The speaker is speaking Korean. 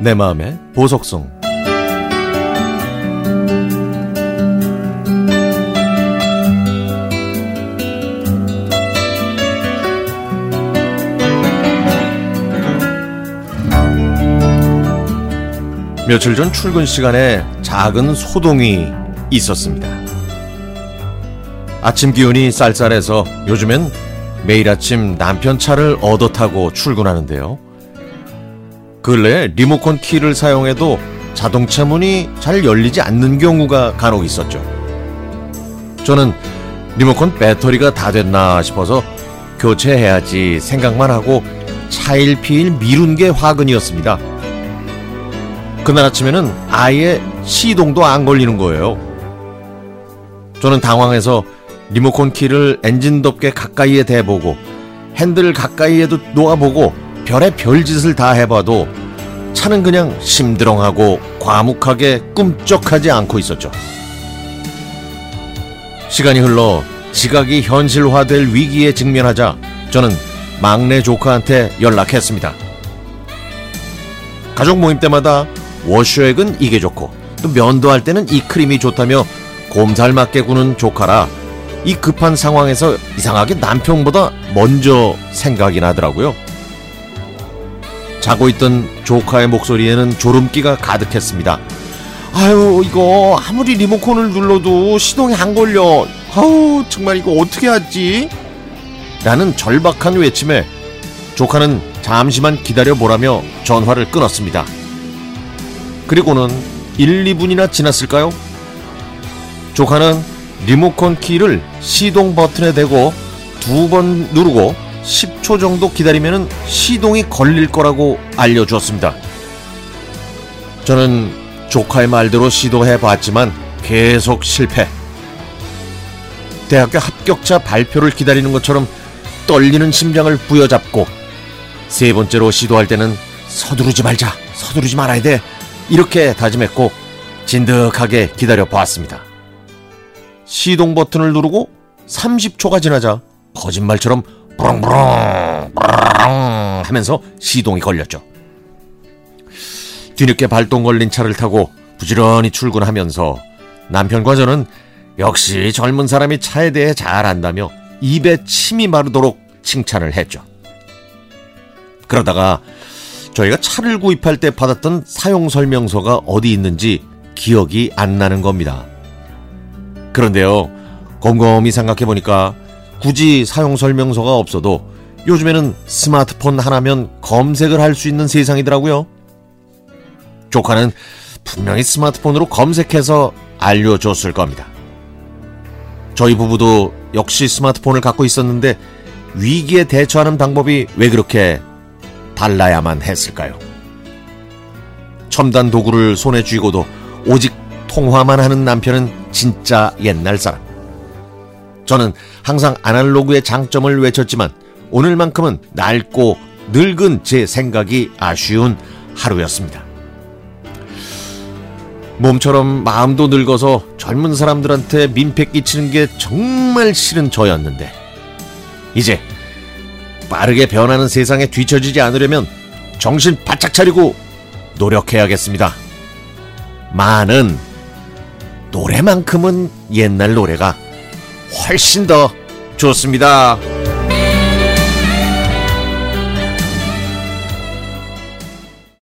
내 마음의 보석성 며칠 전 출근 시간에 작은 소동이 있었습니다. 아침 기온이 쌀쌀해서 요즘엔 매일 아침 남편 차를 얻어 타고 출근하는데요. 근래 리모컨 키를 사용해도 자동차 문이 잘 열리지 않는 경우가 간혹 있었죠. 저는 리모컨 배터리가 다 됐나 싶어서 교체해야지 생각만 하고 차일피일 미룬 게 화근이었습니다. 그날 아침에는 아예 시동도 안 걸리는 거예요. 저는 당황해서 리모컨 키를 엔진 덮개 가까이에 대보고 핸들 가까이에도 놓아보고 별의 별짓을 다 해봐도 차는 그냥 심드렁하고 과묵하게 꿈쩍하지 않고 있었죠. 시간이 흘러 지각이 현실화될 위기에 직면하자 저는 막내 조카한테 연락했습니다. 가족 모임 때마다 워셔액은 이게 좋고 또 면도할 때는 이 크림이 좋다며 곰살 맞게 구는 조카라 이 급한 상황에서 이상하게 남편보다 먼저 생각이 나더라고요. 자고 있던 조카의 목소리에는 졸음기가 가득했습니다. 아유 이거 아무리 리모컨을 눌러도 시동이 안 걸려. 아우 정말 이거 어떻게 하지? 라는 절박한 외침에 조카는 잠시만 기다려 보라며 전화를 끊었습니다. 그리고는 1, 2분이나 지났을까요? 조카는 리모컨 키를 시동 버튼에 대고 두 번 누르고 10초 정도 기다리면 시동이 걸릴 거라고 알려주었습니다. 저는 조카의 말대로 시도해 봤지만 계속 실패. 대학교 합격자 발표를 기다리는 것처럼 떨리는 심장을 부여잡고 세 번째로 시도할 때는 서두르지 말자, 서두르지 말아야 돼. 이렇게 다짐했고 진득하게 기다려 보았습니다. 시동 버튼을 누르고 30초가 지나자 거짓말처럼 부렁부렁 부렁 하면서 시동이 걸렸죠. 뒤늦게 발동 걸린 차를 타고 부지런히 출근하면서 남편과 저는 역시 젊은 사람이 차에 대해 잘 안다며 입에 침이 마르도록 칭찬을 했죠. 그러다가 저희가 차를 구입할 때 받았던 사용 설명서가 어디 있는지 기억이 안 나는 겁니다. 그런데요, 곰곰이 생각해 보니까 굳이 사용 설명서가 없어도 요즘에는 스마트폰 하나면 검색을 할 수 있는 세상이더라고요. 조카는 분명히 스마트폰으로 검색해서 알려줬을 겁니다. 저희 부부도 역시 스마트폰을 갖고 있었는데 위기에 대처하는 방법이 왜 그렇게 달라야만 했을까요? 첨단 도구를 손에 쥐고도 오직 통화만 하는 남편은 진짜 옛날 사람. 저는 항상 아날로그의 장점을 외쳤지만 오늘만큼은 낡고 늙은 제 생각이 아쉬운 하루였습니다. 몸처럼 마음도 늙어서 젊은 사람들한테 민폐 끼치는 게 정말 싫은 저였는데 이제 빠르게 변하는 세상에 뒤처지지 않으려면 정신 바짝 차리고 노력해야겠습니다. 많은 노래만큼은 옛날 노래가 훨씬 더 좋습니다.